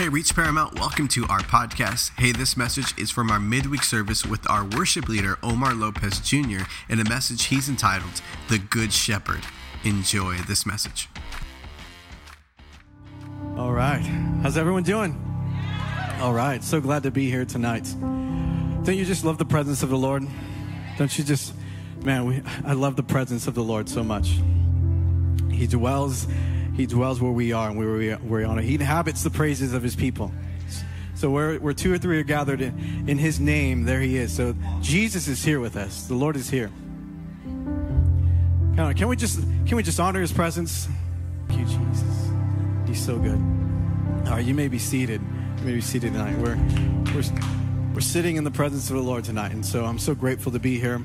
Hey, Reach Paramount, welcome to our podcast. Hey, this message is from our midweek service with our worship leader, Omar Lopez Jr., and a message he's entitled, The Good Shepherd. Enjoy this message. All right. How's everyone doing? All right. So glad to be here tonight. Don't you just love the presence of the Lord? Don't you just, man, we, I love the presence of the Lord so much. He dwells he dwells where we are and where we, where we honor. He inhabits the praises of his people. So where, where two or three are gathered in, in his name, there he is. So Jesus is here with us. The Lord is here. Can we just can we just honor his presence? Thank you, Jesus. He's so good. All right, you may be seated. You may be seated tonight. We're we're we're sitting in the presence of the Lord tonight, and so I'm so grateful to be here.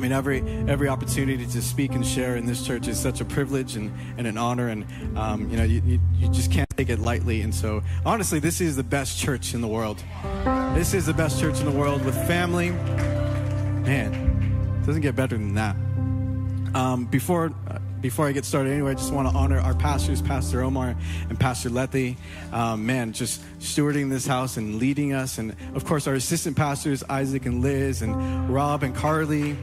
I mean, every every opportunity to speak and share in this church is such a privilege and, and an honor, and um, you know, you, you, you, just can't take it lightly. And so, honestly, this is the best church in the world. This is the best church in the world with family. Man, it doesn't get better than that. Um, before before I get started, anyway, I just want to honor our pastors, Pastor Omar and Pastor Letty. Um, man, just stewarding this house and leading us. And of course, our assistant pastors, Isaac and Liz, and Rob and Carly.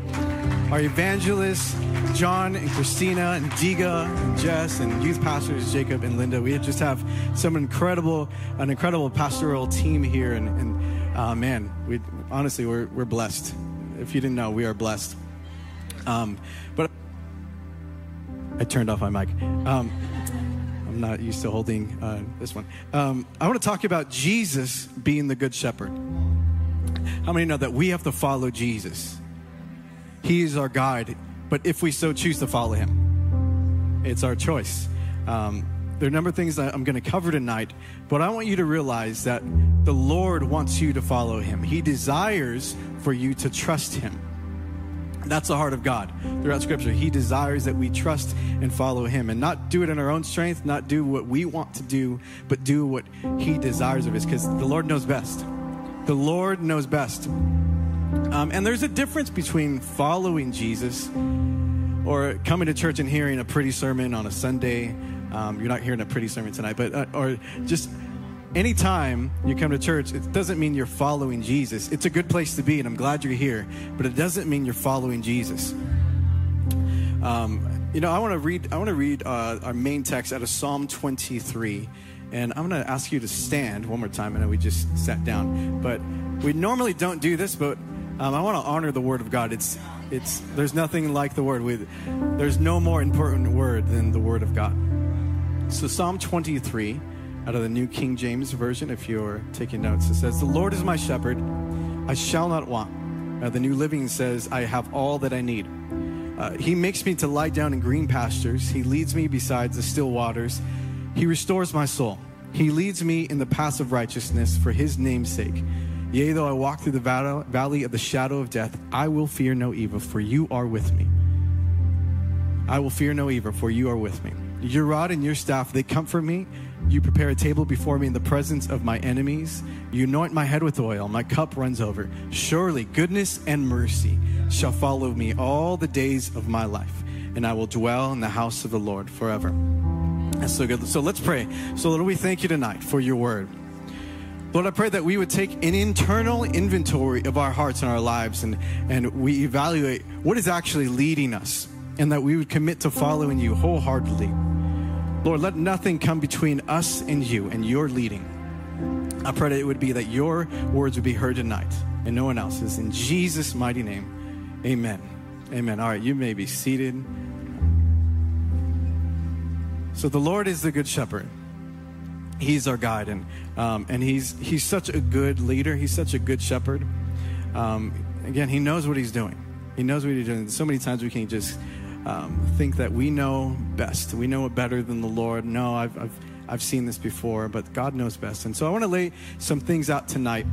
Our evangelists, John and Christina, and Diga and Jess, and youth pastors, Jacob and Linda. We just have some incredible, an incredible pastoral team here. And, and uh, man, we honestly, we're, we're blessed. If you didn't know, we are blessed. Um, but I turned off my mic. Um, I'm not used to holding uh, this one. Um, I want to talk about Jesus being the good shepherd. How many know that we have to follow Jesus? He is our guide, but if we so choose to follow him, it's our choice. Um, there are a number of things that I'm going to cover tonight, but I want you to realize that the Lord wants you to follow him. He desires for you to trust him. That's the heart of God throughout Scripture. He desires that we trust and follow Him and not do it in our own strength, not do what we want to do, but do what He desires of us because the Lord knows best. The Lord knows best. Um, and there's a difference between following Jesus or coming to church and hearing a pretty sermon on a Sunday. Um, you're not hearing a pretty sermon tonight, but uh, or just anytime you come to church, it doesn't mean you're following Jesus. It's a good place to be, and I'm glad you're here, but it doesn't mean you're following Jesus. Um, you know, I want to read. I want to read uh, our main text out of Psalm 23, and I'm going to ask you to stand one more time. I know we just sat down, but we normally don't do this, but um, I want to honor the Word of God. It's it's there's nothing like the Word. With there's no more important word than the Word of God. So Psalm 23 out of the New King James Version, if you're taking notes. It says, The Lord is my shepherd, I shall not want. Uh, the New Living says, I have all that I need. Uh, he makes me to lie down in green pastures. He leads me beside the still waters. He restores my soul. He leads me in the paths of righteousness for his name's sake. Yea, though I walk through the valley of the shadow of death, I will fear no evil, for you are with me. I will fear no evil, for you are with me. Your rod and your staff, they comfort me. You prepare a table before me in the presence of my enemies. You anoint my head with oil. My cup runs over. Surely goodness and mercy shall follow me all the days of my life, and I will dwell in the house of the Lord forever. That's so good. So let's pray. So, Lord, we thank you tonight for your word. Lord, I pray that we would take an internal inventory of our hearts and our lives and, and we evaluate what is actually leading us and that we would commit to following you wholeheartedly. Lord, let nothing come between us and you and your leading. I pray that it would be that your words would be heard tonight and no one else's. In Jesus' mighty name, amen. Amen. All right, you may be seated. So the Lord is the good shepherd. He's our guide, and um, and he's he's such a good leader. He's such a good shepherd. Um, again, he knows what he's doing. He knows what he's doing. So many times we can't just um, think that we know best. We know it better than the Lord. No, I've, I've, I've seen this before, but God knows best. And so I want to lay some things out tonight.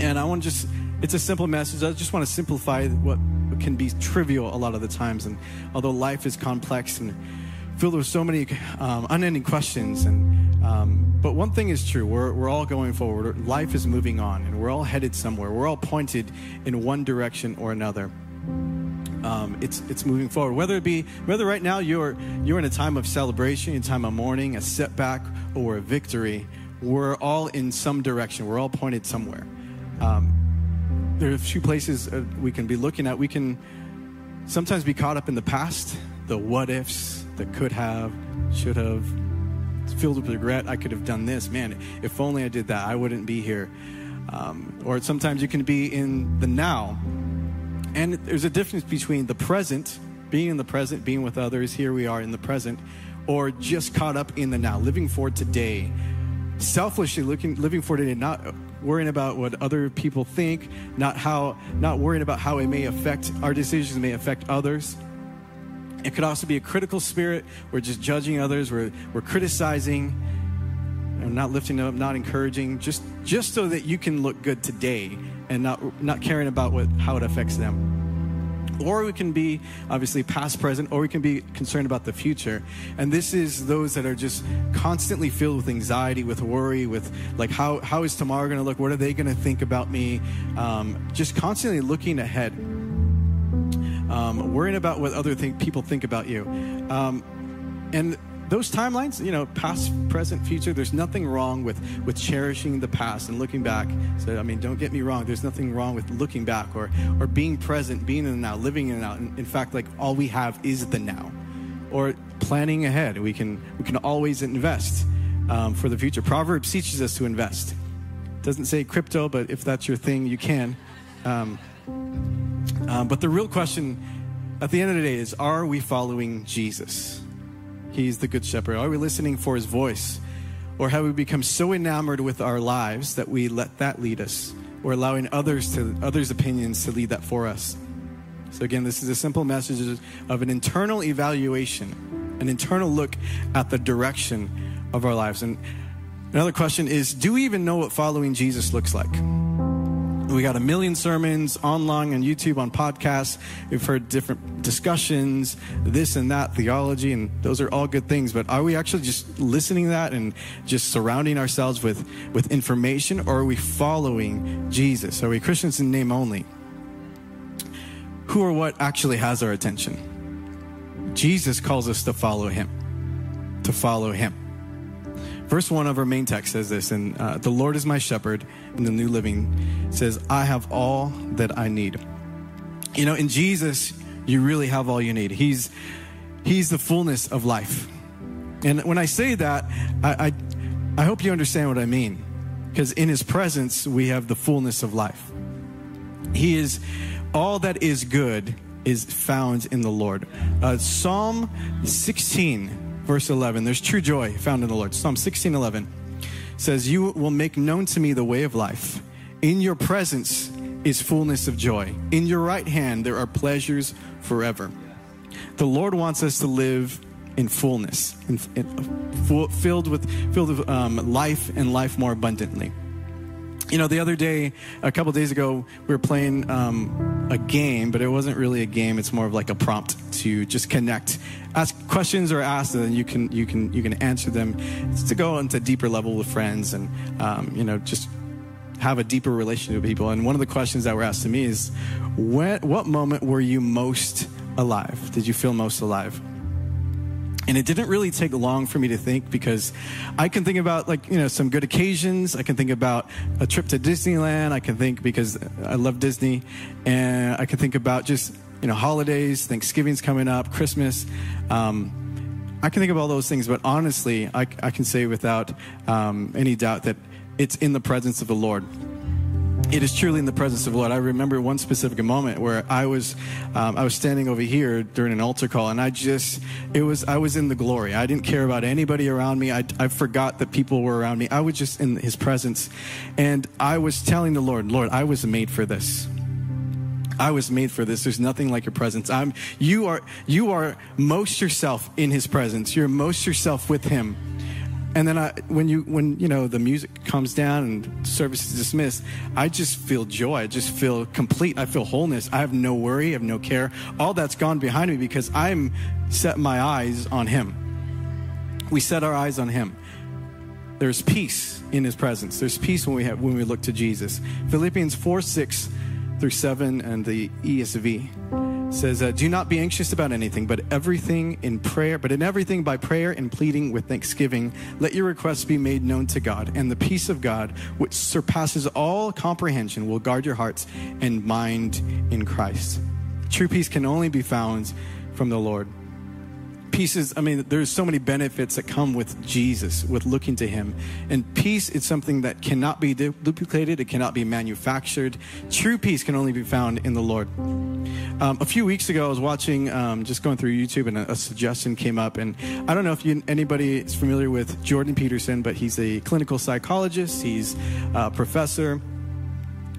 And I want to just, it's a simple message. I just want to simplify what can be trivial a lot of the times. And although life is complex and filled with so many um, unending questions and um, but one thing is true we're, we're all going forward life is moving on and we're all headed somewhere we're all pointed in one direction or another um, it's it's moving forward. Whether it be whether right now you're you're in a time of celebration, a time of mourning, a setback, or a victory, we're all in some direction. We're all pointed somewhere. Um, there are a few places uh, we can be looking at. We can sometimes be caught up in the past, the what ifs, the could have, should have. It's filled with regret. I could have done this. Man, if only I did that, I wouldn't be here. Um, or sometimes you can be in the now. And there's a difference between the present, being in the present, being with others, here we are in the present, or just caught up in the now, living for today, selfishly looking, living for today, not worrying about what other people think, not how, not worrying about how it may affect our decisions, may affect others. It could also be a critical spirit. We're just judging others. We're, we're criticizing, and not lifting up, not encouraging, just just so that you can look good today and not not caring about what how it affects them. Or we can be obviously past, present, or we can be concerned about the future. And this is those that are just constantly filled with anxiety, with worry, with like how how is tomorrow going to look? What are they going to think about me? Um, just constantly looking ahead, um, worrying about what other people think about you. Um, and those timelines, you know, past, present, future, there's nothing wrong with, with cherishing the past and looking back. So, I mean, don't get me wrong, there's nothing wrong with looking back or, or being present, being in the now, living in the now. In, in fact, like all we have is the now. Or planning ahead. We can, we can always invest um, for the future. Proverbs teaches us to invest. It doesn't say crypto, but if that's your thing, you can. Um, um, but the real question at the end of the day is are we following Jesus? He's the Good Shepherd? Are we listening for His voice? Or have we become so enamored with our lives that we let that lead us? Or allowing others to others' opinions to lead that for us? So again, this is a simple message of an internal evaluation, an internal look at the direction of our lives. And another question is, do we even know what following Jesus looks like? We got a million sermons online on YouTube, on podcasts. We've heard different discussions, this and that, theology, and those are all good things. But are we actually just listening to that and just surrounding ourselves with, with information, or are we following Jesus? Are we Christians in name only? Who or what actually has our attention? Jesus calls us to follow him, to follow him. Verse 1 of our main text says this, and uh, the Lord is my shepherd, in the New Living says, I have all that I need. You know, in Jesus, you really have all you need. He's, he's the fullness of life. And when I say that, I, I, I hope you understand what I mean. Because in his presence, we have the fullness of life. He is all that is good is found in the Lord. Uh, Psalm 16 verse 11. There's true joy found in the Lord. Psalm 16 11 says, You will make known to me the way of life. In your presence is fullness of joy. In your right hand there are pleasures forever. The Lord wants us to live in fullness, in, in, filled with filled with um, life and life more abundantly. You know, the other day, a couple days ago, we were playing um, a game, but it wasn't really a game. It's more of like a prompt to just connect, ask questions or ask, and then you can you can you can answer them. It's to go into deeper level with friends, and um, you know, just have a deeper relationship with people. And one of the questions that were asked to me is, when, what moment were you most alive? Did you feel most alive? And it didn't really take long for me to think because I can think about like, you know, some good occasions. I can think about a trip to Disneyland. I can think because I love Disney and I can think about just, you know, holidays, Thanksgiving's coming up, Christmas. Um, I can think of all those things, but honestly, I, I can say without um, any doubt that it's in the presence of the Lord it is truly in the presence of the Lord. I remember one specific moment where I was, um, I was standing over here during an altar call, and I just, it was, I was in the glory. I didn't care about anybody around me. I, I forgot that people were around me. I was just in His presence, and I was telling the Lord, Lord, I was made for this. I was made for this. There's nothing like your presence. I'm, you are, you are most yourself in His presence. You're most yourself with Him and then I, when you when you know the music comes down and service is dismissed, I just feel joy. I just feel complete. I feel wholeness. I have no worry. I have no care. All that's gone behind me because I'm set my eyes on Him. We set our eyes on Him. There's peace in His presence. There's peace when we have when we look to Jesus. Philippians four six through seven and the ESV says, uh, "Do not be anxious about anything, but everything in prayer, but in everything by prayer and pleading with thanksgiving, let your requests be made known to God, and the peace of God, which surpasses all comprehension, will guard your hearts and mind in Christ." True peace can only be found from the Lord pieces i mean there's so many benefits that come with jesus with looking to him. And peace is something that cannot be duplicated it cannot be manufactured. True peace can only be found in the lord. Um, a few weeks ago i was watching um, just going through youtube and a, a, suggestion came up. And i don't know if you, anybody is familiar with jordan peterson but he's a clinical psychologist. He's a professor.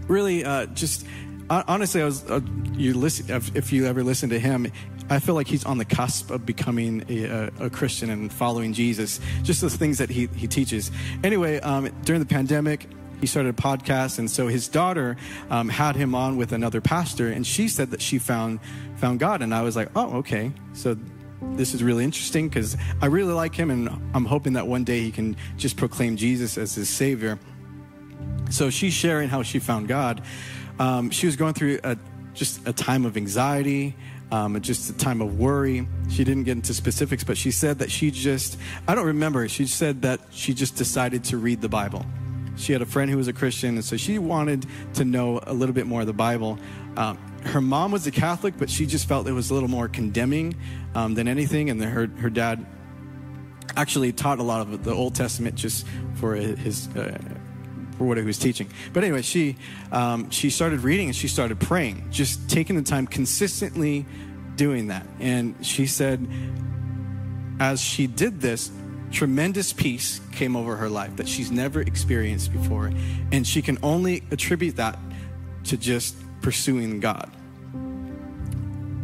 Really uh, just honestly, I was uh, you listen if, if, you ever listen to him, I feel like he's on the cusp of becoming a, a, a Christian and following Jesus. Just those things that he, he teaches. Anyway, um, during the pandemic, he started a podcast, and so his daughter um, had him on with another pastor, and she said that she found found God, and I was like, oh, okay, so this is really interesting because I really like him, and I'm hoping that one day he can just proclaim Jesus as his Savior. So she's sharing how she found God. Um, she was going through a, just a time of anxiety um, just a time of worry. She didn't get into specifics, but she said that she just, I don't remember, she said that she just decided to read the Bible. She had a friend who was a Christian, and so she wanted to know a little bit more of the Bible. Um, her mom was a Catholic, but she just felt it was a little more condemning um, than anything, and her, her dad actually taught a lot of the Old Testament just for his. Uh, for what he was teaching. But anyway, she um, she started reading and she started praying, just taking the time consistently doing that. And she said, as she did this, tremendous peace came over her life that she's never experienced before, and she can only attribute that to just pursuing God.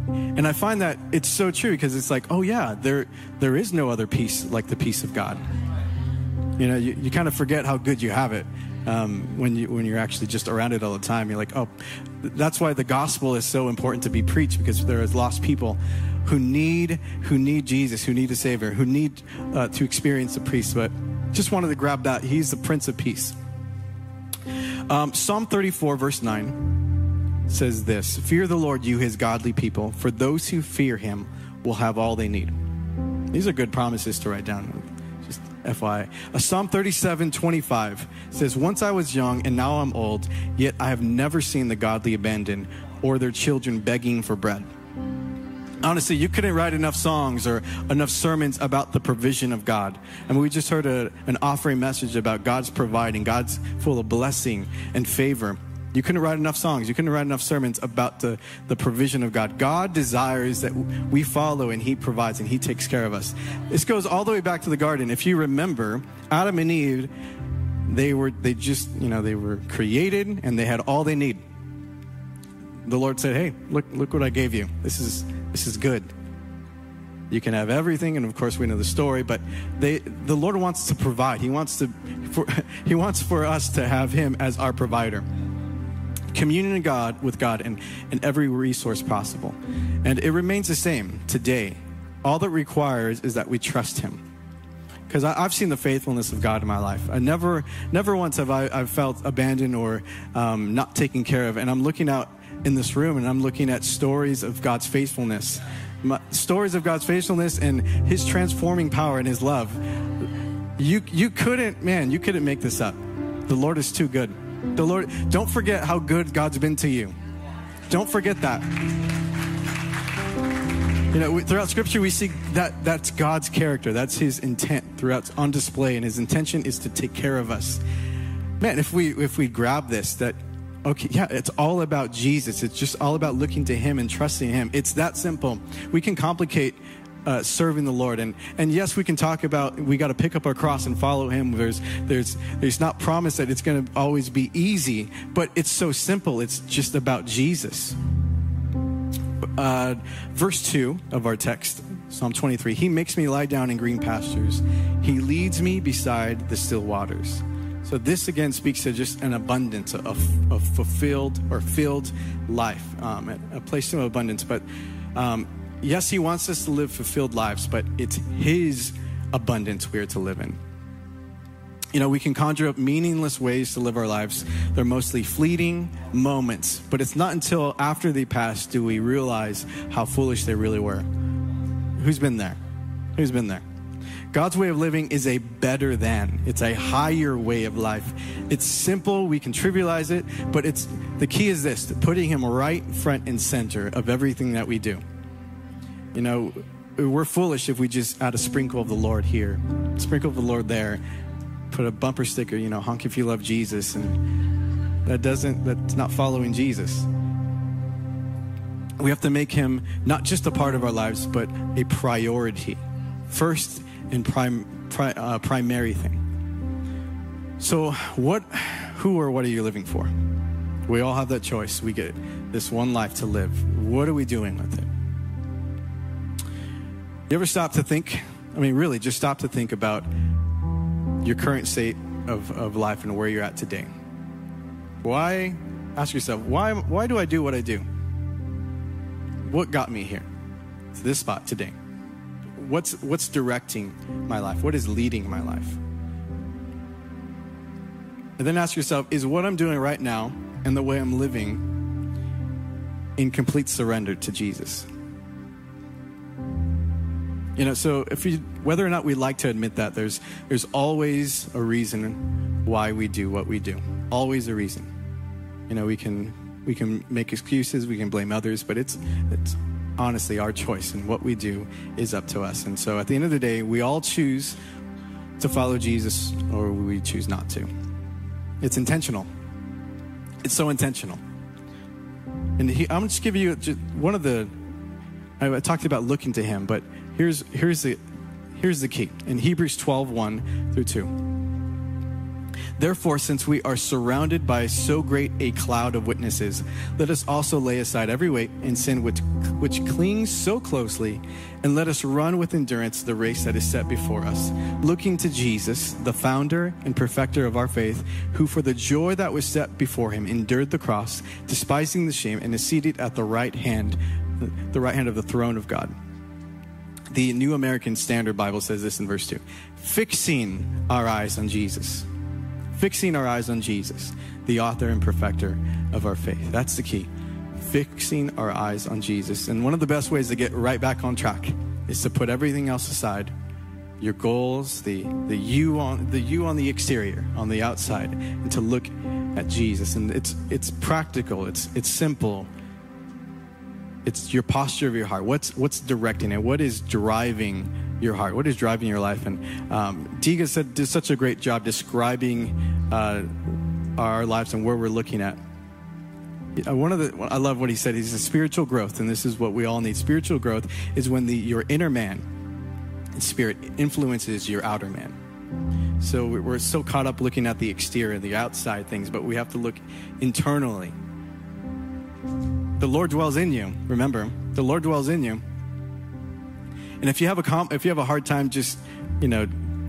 And I find that it's so true because it's like, oh yeah, there there is no other peace like the peace of God. You know, you, you kind of forget how good you have it um, when you when you're actually just around it all the time. You're like, oh, that's why the gospel is so important to be preached because there is lost people who need who need Jesus, who need a savior, who need uh, to experience the peace. But just wanted to grab that. He's the Prince of Peace. Um, Psalm 34, verse 9 says this Fear the Lord, you his godly people, for those who fear him will have all they need. These are good promises to write down. FY. A Psalm 37 25 says, Once I was young and now I'm old, yet I have never seen the godly abandoned or their children begging for bread. Honestly, you couldn't write enough songs or enough sermons about the provision of God. I mean, we just heard a, an offering message about God's providing, God's full of blessing and favor. You couldn't write enough songs. You couldn't write enough sermons about the, the provision of God. God desires that we follow and He provides and He takes care of us. This goes all the way back to the garden. If you remember, Adam and Eve, they were, they just, you know, they were created and they had all they need. The Lord said, Hey, look, look what I gave you. This is, this is good. You can have everything, and of course we know the story. But they, the Lord wants to provide. He wants to, for, He wants for us to have Him as our provider communion in God with God in, in every resource possible. And it remains the same today. All that requires is that we trust Him. Because I've seen the faithfulness of God in my life. I never, never once have I I've felt abandoned or um, not taken care of. And I'm looking out in this room and I'm looking at stories of God's faithfulness, my, stories of God's faithfulness and His transforming power and His love. You, you couldn't, man, you couldn't make this up. The Lord is too good. The Lord, don't forget how good God's been to you. Don't forget that. You know, throughout Scripture, we see that that's God's character. That's His intent throughout on display, and His intention is to take care of us. Man, if we if we grab this, that okay, yeah, it's all about Jesus. It's just all about looking to Him and trusting Him. It's that simple. We can complicate uh, serving the Lord. And and yes, we can talk about we got to pick up our cross and follow Him. There's there's there's not promise that it's going to always be easy, but it's so simple. It's just about Jesus. Uh, verse two of our text, Psalm 23. He makes me lie down in green pastures. He leads me beside the still waters. So this again speaks to just an abundance of, fulfilled or filled life, um, a place of abundance. But um, yes, He wants us to live fulfilled lives, but it's His abundance we are to live in. You know, we can conjure up meaningless ways to live our lives. They're mostly fleeting moments, but it's not until after they pass do we realize how foolish they really were. Who's been there? Who's been there? God's way of living is a better than. It's a higher way of life. It's simple, we can trivialize it, but it's the key is this, putting him right front and center of everything that we do. You know, we're foolish if we just add a sprinkle of the Lord here, sprinkle of the Lord there, put a bumper sticker, you know, honk if you love Jesus, and that doesn't, that's not following Jesus. We have to make him not just a part of our lives, but a priority. First and prim, pri, uh, primary thing. So, what, who or what are you living for? We all have that choice. We get this one life to live. What are we doing with it? You ever stop to think? I mean, really, just stop to think about your current state of, of life and where you're at today. Why, ask yourself, why, why do I do what I do? What got me here to this spot today? What's, what's directing my life? What is leading my life? And then ask yourself, is what I'm doing right now and the way I'm living in complete surrender to Jesus? You know, so if we, whether or not we like to admit that, there's there's always a reason why we do what we do. Always a reason. You know, we can we can make excuses, we can blame others, but it's it's honestly our choice, and what we do is up to us. And so, at the end of the day, we all choose to follow Jesus, or we choose not to. It's intentional. It's so intentional. And he, I'm just giving you one of the. I talked about looking to Him, but Here's, here's, the, here's the key in Hebrews 12 1 through 2. Therefore, since we are surrounded by so great a cloud of witnesses, let us also lay aside every weight and sin which, which clings so closely, and let us run with endurance the race that is set before us, looking to Jesus, the founder and perfecter of our faith, who for the joy that was set before him endured the cross, despising the shame, and is seated at the right hand, the right hand of the throne of God. The New American Standard Bible says this in verse 2 fixing our eyes on Jesus. Fixing our eyes on Jesus, the author and perfecter of our faith. That's the key. Fixing our eyes on Jesus. And one of the best ways to get right back on track is to put everything else aside your goals, the, the you on the you on the exterior, on the outside, and to look at Jesus. And it's it's practical, it's it's simple, it's your posture of your heart. What's what's directing it? What is driving your heart? What is driving your life? And um, Diga said did such a great job describing uh, our lives and where we're looking at. One of the I love what he said. He's a spiritual growth, and this is what we all need. Spiritual growth is when the your inner man spirit influences your outer man. So we're so caught up looking at the exterior, the outside things, but we have to look internally the Lord dwells in you. Remember, the Lord dwells in you. And if you have a com- if you have a hard time just, you know,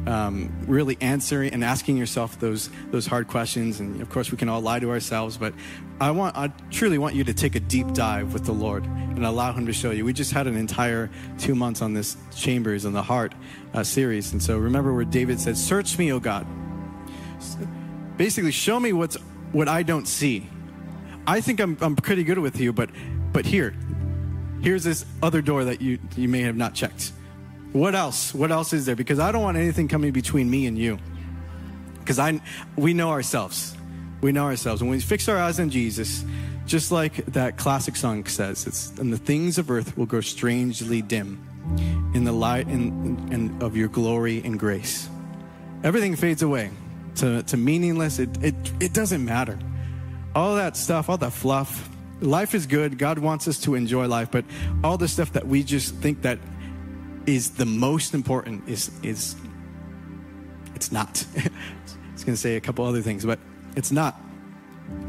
um, really answering and asking yourself those those hard questions, and of course we can all lie to ourselves, but I want I truly want you to take a deep dive with the Lord and allow Him to show you. We just had an entire two months on this Chambers and the Heart uh, series, and so remember where David said, "Search me, O God." Basically, show me what's what I don't see I think I'm, I'm pretty good with you, but, but here, here's this other door that you, you may have not checked. What else? What else is there? Because I don't want anything coming between me and you. Because I, we know ourselves. We know ourselves. And when we fix our eyes on Jesus, just like that classic song says, it's, and the things of earth will grow strangely dim in the light and, and of your glory and grace. Everything fades away to, to meaningless. It, it, it doesn't matter all that stuff, all that fluff. Life is good. God wants us to enjoy life, but all the stuff that we just think that is the most important is is it's not. it's going to say a couple other things, but it's not.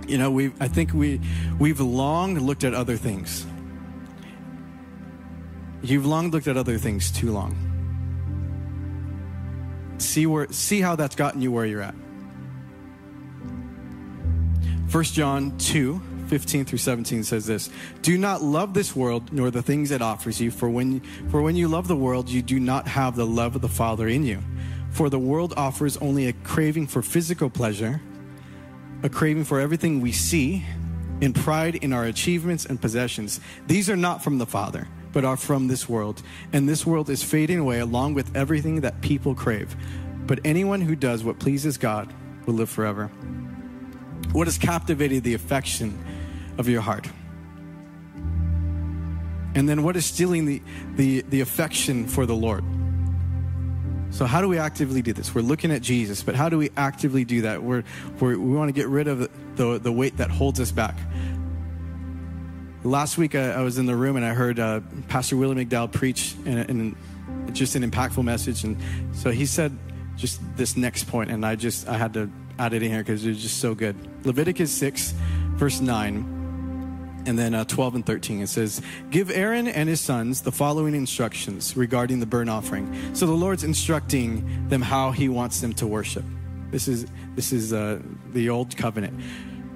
You know, we I think we we've long looked at other things. You've long looked at other things too long. See where see how that's gotten you where you're at. 1 John 2, 15 through 17 says this Do not love this world nor the things it offers you, for when, for when you love the world, you do not have the love of the Father in you. For the world offers only a craving for physical pleasure, a craving for everything we see, and pride in our achievements and possessions. These are not from the Father, but are from this world. And this world is fading away along with everything that people crave. But anyone who does what pleases God will live forever. What has captivated the affection of your heart? And then what is stealing the, the, the affection for the Lord? So, how do we actively do this? We're looking at Jesus, but how do we actively do that? We're, we're we want to get rid of the, the, weight that holds us back. Last week, I, I was in the room and I heard uh, Pastor Willie McDowell preach in just an impactful message. And so he said just this next point, and I just I had to it in here because it was just so good. Leviticus 6, verse 9 and then uh, 12 and 13 it says give aaron and his sons the following instructions regarding the burnt offering. So the lord's instructing them how he wants them to worship. This is this is uh, the old covenant.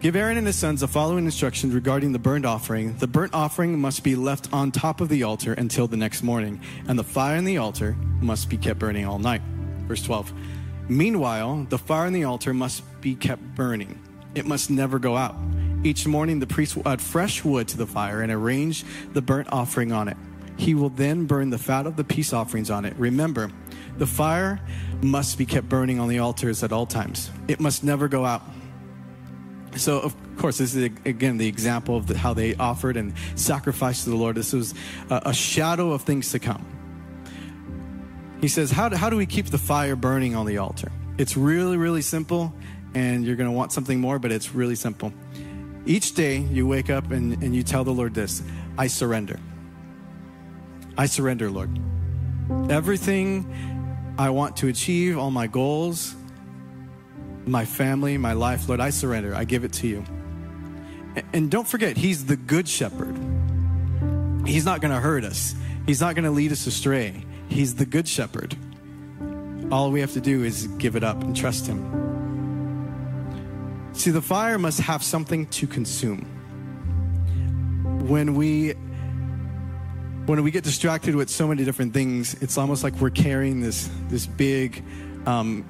Give aaron and his sons the following instructions regarding the burnt offering. The burnt offering must be left on top of the altar until the next morning and the fire in the altar must be kept burning all night. Verse 12 meanwhile the fire in the altar must be kept burning it must never go out each morning, the priest will add fresh wood to the fire and arrange the burnt offering on it. He will then burn the fat of the peace offerings on it. Remember, the fire must be kept burning on the altars at all times, it must never go out. So, of course, this is again the example of how they offered and sacrificed to the Lord. This was a, a shadow of things to come. He says, how do, how do we keep the fire burning on the altar? It's really, really simple, and you're going to want something more, but it's really simple. Each day you wake up and, and you tell the Lord this I surrender. I surrender, Lord. Everything I want to achieve, all my goals, my family, my life, Lord, I surrender. I give it to you. And don't forget, He's the good shepherd. He's not going to hurt us, He's not going to lead us astray. He's the good shepherd. All we have to do is give it up and trust Him. See, the fire must have something to consume. When we when we get distracted with so many different things, it's almost like we're carrying this this big, um,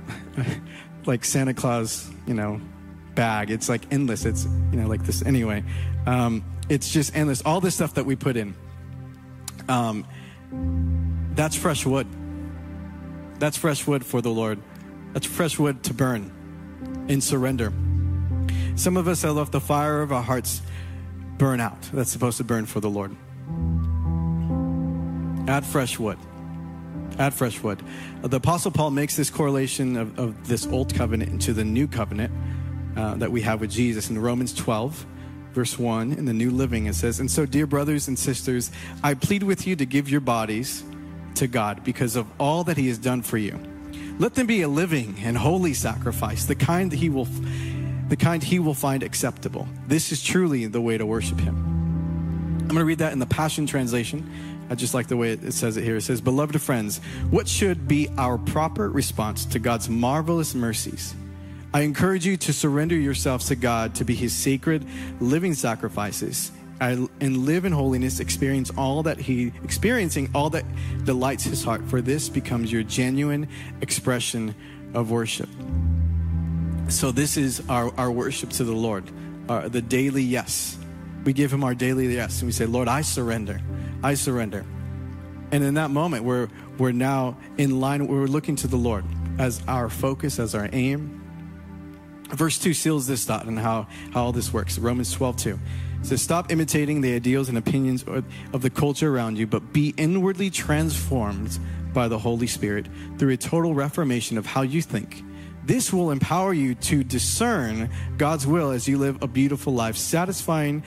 like Santa Claus, you know, bag. It's like endless. It's you know like this anyway. Um, it's just endless. All this stuff that we put in. Um, that's fresh wood. That's fresh wood for the Lord. That's fresh wood to burn in surrender. Some of us have left the fire of our hearts burn out. That's supposed to burn for the Lord. Add fresh wood. Add fresh wood. Uh, the Apostle Paul makes this correlation of, of this old covenant into the new covenant uh, that we have with Jesus in Romans 12 verse 1 in the New Living, it says, And so, dear brothers and sisters, I plead with you to give your bodies to God because of all that He has done for you. Let them be a living and holy sacrifice, the kind that He will the kind he will find acceptable. This is truly the way to worship him. I'm going to read that in the Passion Translation. I just like the way it says it here. It says, Beloved friends, what should be our proper response to God's marvelous mercies? I encourage you to surrender yourselves to God to be his sacred living sacrifices and live in holiness, experience all that he experiencing all that delights his heart, for this becomes your genuine expression of worship. So, this is our, our worship to the Lord, our, the daily yes. We give Him our daily yes, and we say, Lord, I surrender. I surrender. And in that moment, we're, we're now in line, we're looking to the Lord as our focus, as our aim. Verse 2 seals this thought and how, how all this works. Romans 12, 2 says, Stop imitating the ideals and opinions of the culture around you, but be inwardly transformed by the Holy Spirit through a total reformation of how you think this will empower you to discern God's will as you live a beautiful life, satisfying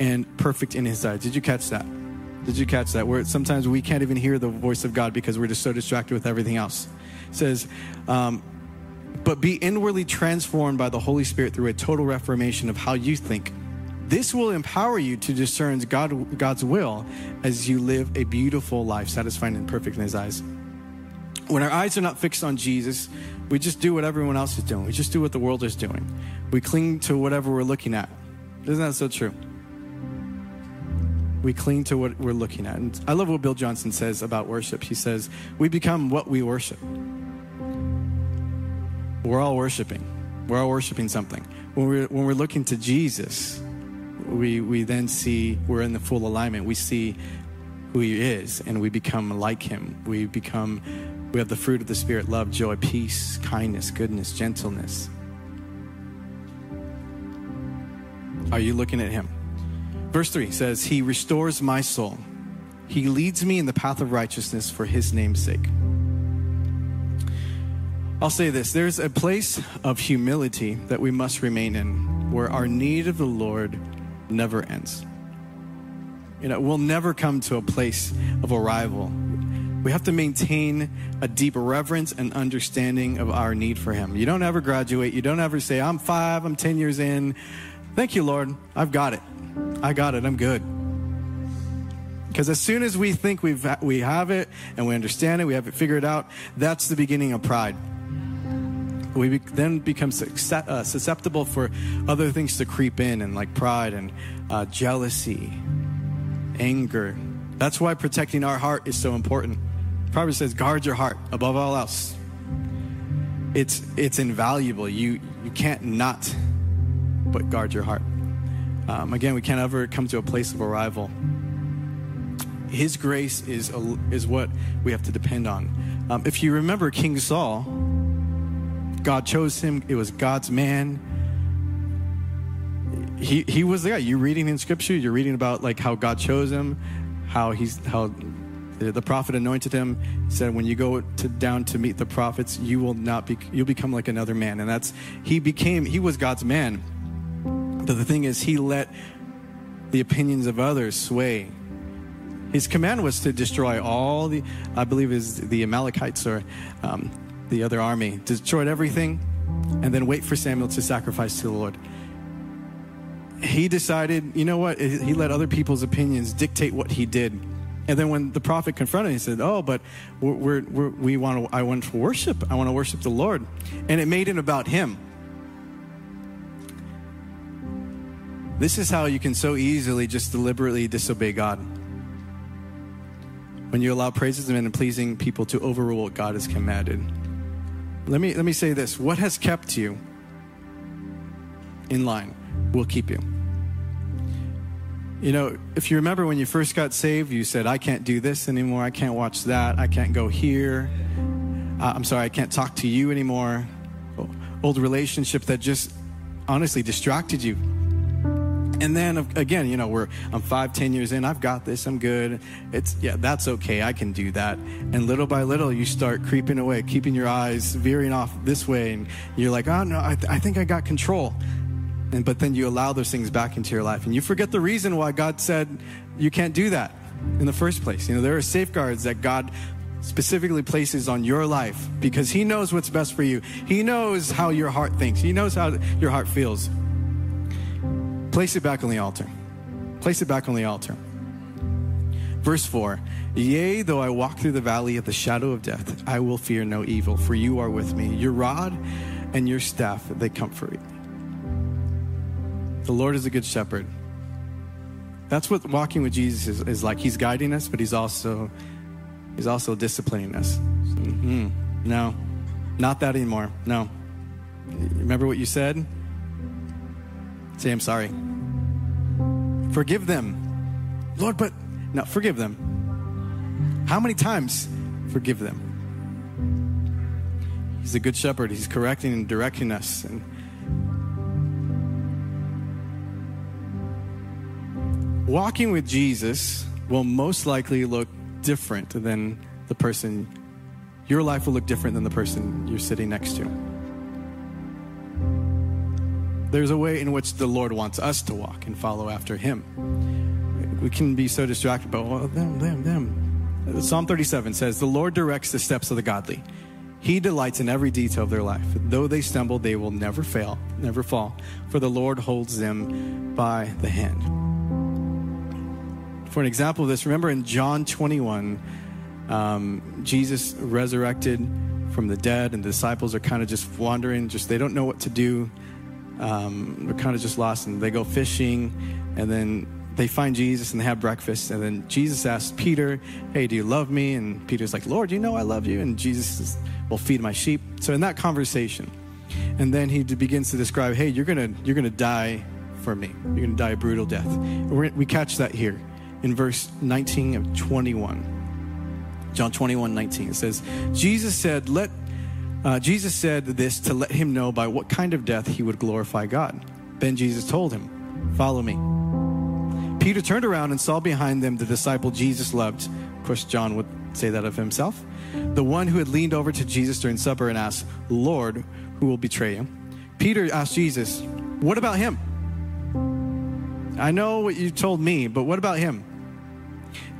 and perfect in His eyes. Did you catch that? Did you catch that? Where sometimes we can't even hear the voice of God because we're just so distracted with everything else. It says, um, but be inwardly transformed by the Holy Spirit through a total reformation of how you think. This will empower you to discern God, God's will as you live a beautiful life, satisfying and perfect in His eyes. When our eyes are not fixed on Jesus, we just do what everyone else is doing. We just do what the world is doing. We cling to whatever we're looking at. Isn't that so true? We cling to what we're looking at. And I love what Bill Johnson says about worship. He says, We become what we worship. We're all worshiping. We're all worshiping something. When we're, when we're looking to Jesus, we, we then see we're in the full alignment. We see who he is and we become like him. We become, we have the fruit of the Spirit love, joy, peace, kindness, goodness, gentleness. Are you looking at him? Verse 3 says, He restores my soul. He leads me in the path of righteousness for his name's sake. I'll say this there's a place of humility that we must remain in where our need of the Lord never ends. You know, we'll never come to a place of arrival. We have to maintain a deep reverence and understanding of our need for Him. You don't ever graduate. You don't ever say, I'm five, I'm 10 years in. Thank you, Lord. I've got it. I got it. I'm good. Because as soon as we think we've, we have it and we understand it, we have it figured out, that's the beginning of pride. We be, then become uh, susceptible for other things to creep in, and like pride and uh, jealousy, anger. That's why protecting our heart is so important. Proverbs says, "Guard your heart above all else." It's it's invaluable. You you can't not, but guard your heart. Um, again, we can't ever come to a place of arrival. His grace is is what we have to depend on. Um, if you remember King Saul, God chose him. It was God's man. He he was the guy. You're reading in Scripture, you're reading about like how God chose him, how he's how the prophet anointed him. Said, "When you go to, down to meet the prophets, you will not be. You'll become like another man." And that's he became. He was God's man. But the thing is, he let the opinions of others sway. His command was to destroy all the, I believe, is the Amalekites or um, the other army, destroyed everything, and then wait for Samuel to sacrifice to the Lord. He decided, you know what? He let other people's opinions dictate what he did. And then when the prophet confronted him, he said, "Oh, but we're, we're, we want to. I want to worship. I want to worship the Lord." And it made it about him. This is how you can so easily just deliberately disobey God. When you allow praises and pleasing people to overrule what God has commanded. Let me, let me say this what has kept you in line will keep you. You know, if you remember when you first got saved, you said, I can't do this anymore. I can't watch that. I can't go here. Uh, I'm sorry, I can't talk to you anymore. Old relationship that just honestly distracted you and then again, you know, we're I'm five, ten years in. I've got this. I'm good. It's yeah, that's okay. I can do that. And little by little, you start creeping away, keeping your eyes veering off this way, and you're like, oh no, I, th- I think I got control. And but then you allow those things back into your life, and you forget the reason why God said you can't do that in the first place. You know, there are safeguards that God specifically places on your life because He knows what's best for you. He knows how your heart thinks. He knows how your heart feels. Place it back on the altar. Place it back on the altar. Verse 4 Yea, though I walk through the valley of the shadow of death, I will fear no evil, for you are with me. Your rod and your staff, they comfort me. The Lord is a good shepherd. That's what walking with Jesus is, is like. He's guiding us, but he's also he's also disciplining us. Mm-hmm. No, not that anymore. No. Remember what you said? Say, I'm sorry. Forgive them. Lord, but no, forgive them. How many times forgive them? He's a good shepherd. He's correcting and directing us. And walking with Jesus will most likely look different than the person, your life will look different than the person you're sitting next to. There's a way in which the Lord wants us to walk and follow after Him. We can be so distracted by, well, them, them, them. Psalm 37 says, The Lord directs the steps of the godly. He delights in every detail of their life. Though they stumble, they will never fail, never fall, for the Lord holds them by the hand. For an example of this, remember in John 21, um, Jesus resurrected from the dead, and the disciples are kind of just wandering, just they don't know what to do um, they're kind of just lost and they go fishing and then they find Jesus and they have breakfast. And then Jesus asks Peter, Hey, do you love me? And Peter's like, Lord, you know I love you. And Jesus says, Well, feed my sheep. So in that conversation, And then he begins to describe, hey, you're going to you're to die for me. You're going to die a brutal death. We're, we catch that here in verse 19 of 21. John 21, 19. It says, Jesus said, let uh, Jesus said this to let him know by what kind of death he would glorify God. Then Jesus told him, Follow me. Peter turned around and saw behind them the disciple Jesus loved. Of course, John would say that of himself. The one who had leaned over to Jesus during supper and asked, Lord, who will betray you? Peter asked Jesus, What about him? I know what you told me, but what about him?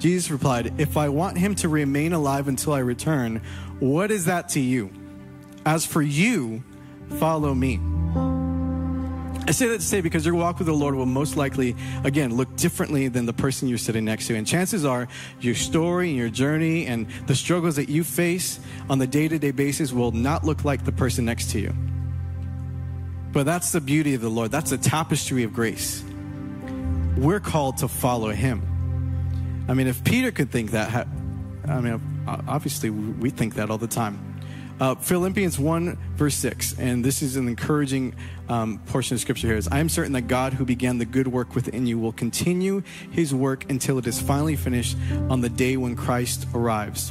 Jesus replied, If I want him to remain alive until I return, what is that to you? As for you, follow me. I say that to say because your walk with the Lord will most likely, again, look differently than the person you're sitting next to. And chances are your story and your journey and the struggles that you face on the day to day basis will not look like the person next to you. But that's the beauty of the Lord. That's the tapestry of grace. We're called to follow Him. I mean, if Peter could think that, I mean, obviously we think that all the time. Uh, Philippians 1, verse 6, and this is an encouraging um, portion of scripture here is I am certain that God who began the good work within you will continue his work until it is finally finished on the day when Christ arrives.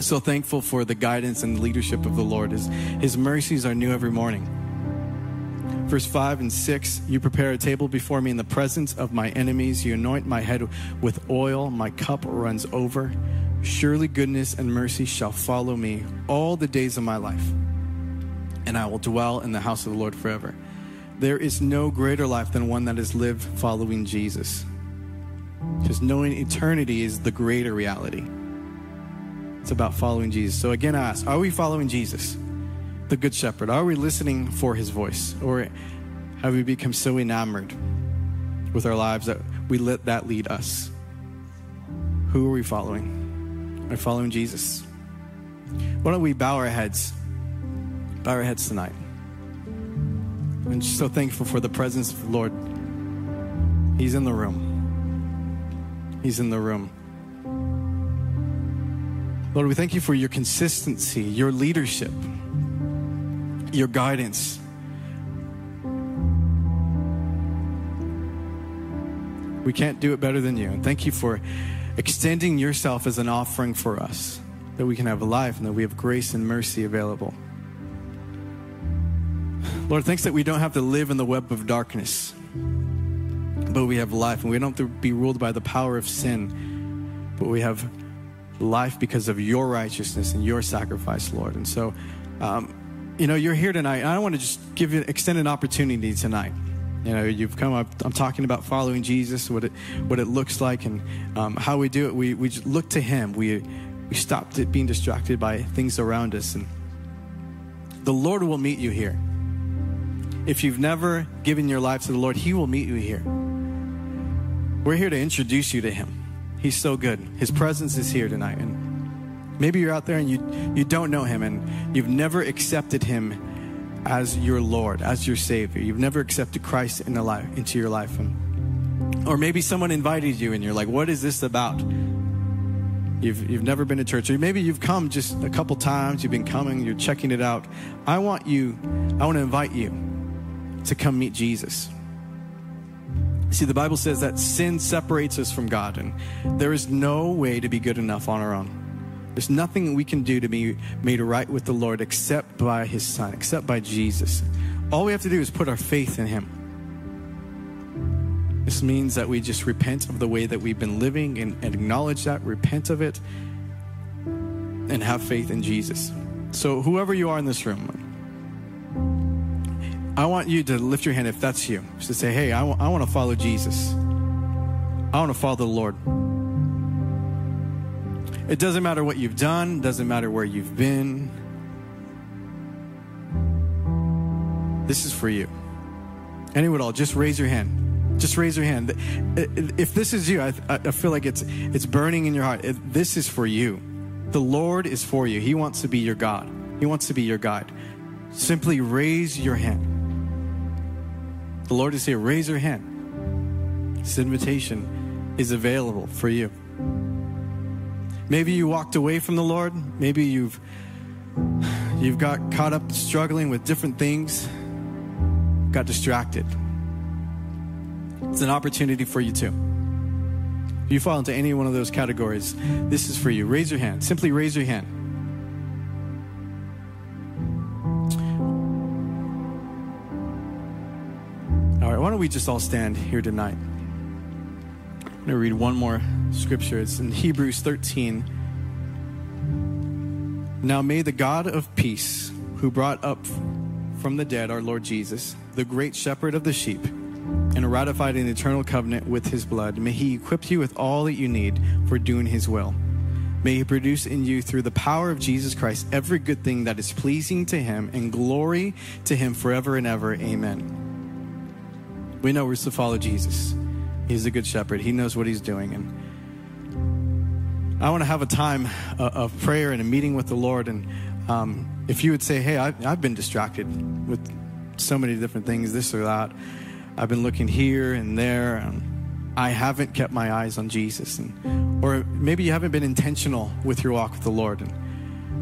So thankful for the guidance and leadership of the Lord. His, his mercies are new every morning. Verse 5 and 6 You prepare a table before me in the presence of my enemies. You anoint my head with oil. My cup runs over. Surely goodness and mercy shall follow me all the days of my life, and I will dwell in the house of the Lord forever. There is no greater life than one that is lived following Jesus. Because knowing eternity is the greater reality. It's about following Jesus. So again, I ask, are we following Jesus, the Good Shepherd? Are we listening for his voice? Or have we become so enamored with our lives that we let that lead us? Who are we following? Are following Jesus? Why don't we bow our heads? Bow our heads tonight. I'm just so thankful for the presence of the Lord. He's in the room. He's in the room. Lord, we thank you for your consistency, your leadership, your guidance. We can't do it better than you. And thank you for extending yourself as an offering for us, that we can have a life and that we have grace and mercy available. Lord, thanks that we don't have to live in the web of darkness, but we have life, and we don't have to be ruled by the power of sin, but we have life because of your righteousness and your sacrifice, Lord. And so, um, you know, you're here tonight, and I want to just give you extend an opportunity tonight you know, you've come up. I'm talking about following Jesus, what it what it looks like, and um, how we do it. We we look to Him. We we it being distracted by things around us, and the Lord will meet you here. If you've never given your life to the Lord, He will meet you here. We're here to introduce you to Him. He's so good. His presence is here tonight, and maybe you're out there and you you don't know Him, and you've never accepted Him as your Lord, as your Savior. You've never accepted Christ in life, into your life. And, or maybe someone invited you and you're like, what is this about? You've, you've never been to church. Or maybe you've come just a couple times, you've been coming, you're checking it out. I want you, I want to invite you to come meet Jesus. See, the Bible says that sin separates us from God, and there is no way to be good enough on our own. There's nothing we can do to be made right with the Lord except by His Son, except by Jesus. All we have to do is put our faith in Him. This means that we just repent of the way that we've been living and, and acknowledge that, repent of it, and have faith in Jesus. So, whoever you are in this room, I want you to lift your hand if that's you. To say, hey, I, w- I want to follow Jesus. I want to follow the Lord. It doesn't matter what you've done, doesn't matter where you've been. This is for you. Anyone at all, just raise your hand. Just raise your hand. If this is you, I, I feel like it's it's burning in your heart. This is for you. The Lord is for you. He wants to be your God. He wants to be your guide. Simply raise your hand. The Lord is here. Raise your hand. This invitation is available for you. Maybe you walked away from the Lord. Maybe you've You've got caught up struggling with different things, got distracted. It's an opportunity for you too. If you fall into any one of those categories, this is for you. Raise your hand. Simply raise your hand. All right, why don't we just all stand here tonight? I'm going to read one more scripture. It's in Hebrews 13. Now may the God of peace, who brought up from the dead our Lord Jesus, the great shepherd of the sheep, and ratified an eternal covenant with his blood, may he equip you with all that you need for doing his will. May he produce in you through the power of Jesus Christ every good thing that is pleasing to him and glory to him forever and ever. Amen. We know we're to follow Jesus. He's a good shepherd. He knows what he's doing. And I want to have a time of prayer and a meeting with the Lord. And um, if you would say, hey, I've been distracted with so many different things, this or that. I've been looking here and there. And I haven't kept my eyes on Jesus. And, or maybe you haven't been intentional with your walk with the Lord. And,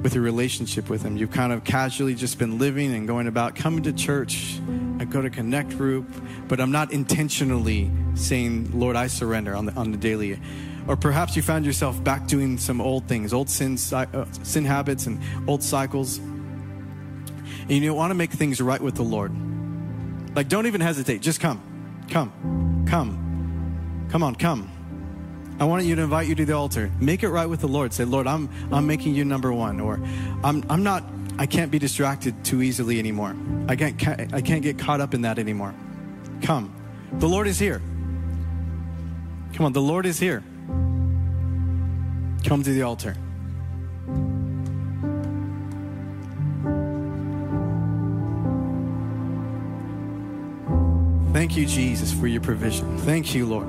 with your relationship with Him. You've kind of casually just been living and going about coming to church. I go to Connect Group, but I'm not intentionally saying, Lord, I surrender on the, on the daily. Or perhaps you found yourself back doing some old things, old sins, uh, sin habits, and old cycles. And you want to make things right with the Lord. Like, don't even hesitate. Just come. Come. Come. Come on, come. I want you to invite you to the altar. Make it right with the Lord. Say, Lord, I'm I'm making you number one, or I'm I'm not. I can't be distracted too easily anymore. I can't I can't get caught up in that anymore. Come, the Lord is here. Come on, the Lord is here. Come to the altar. Thank you, Jesus, for your provision. Thank you, Lord.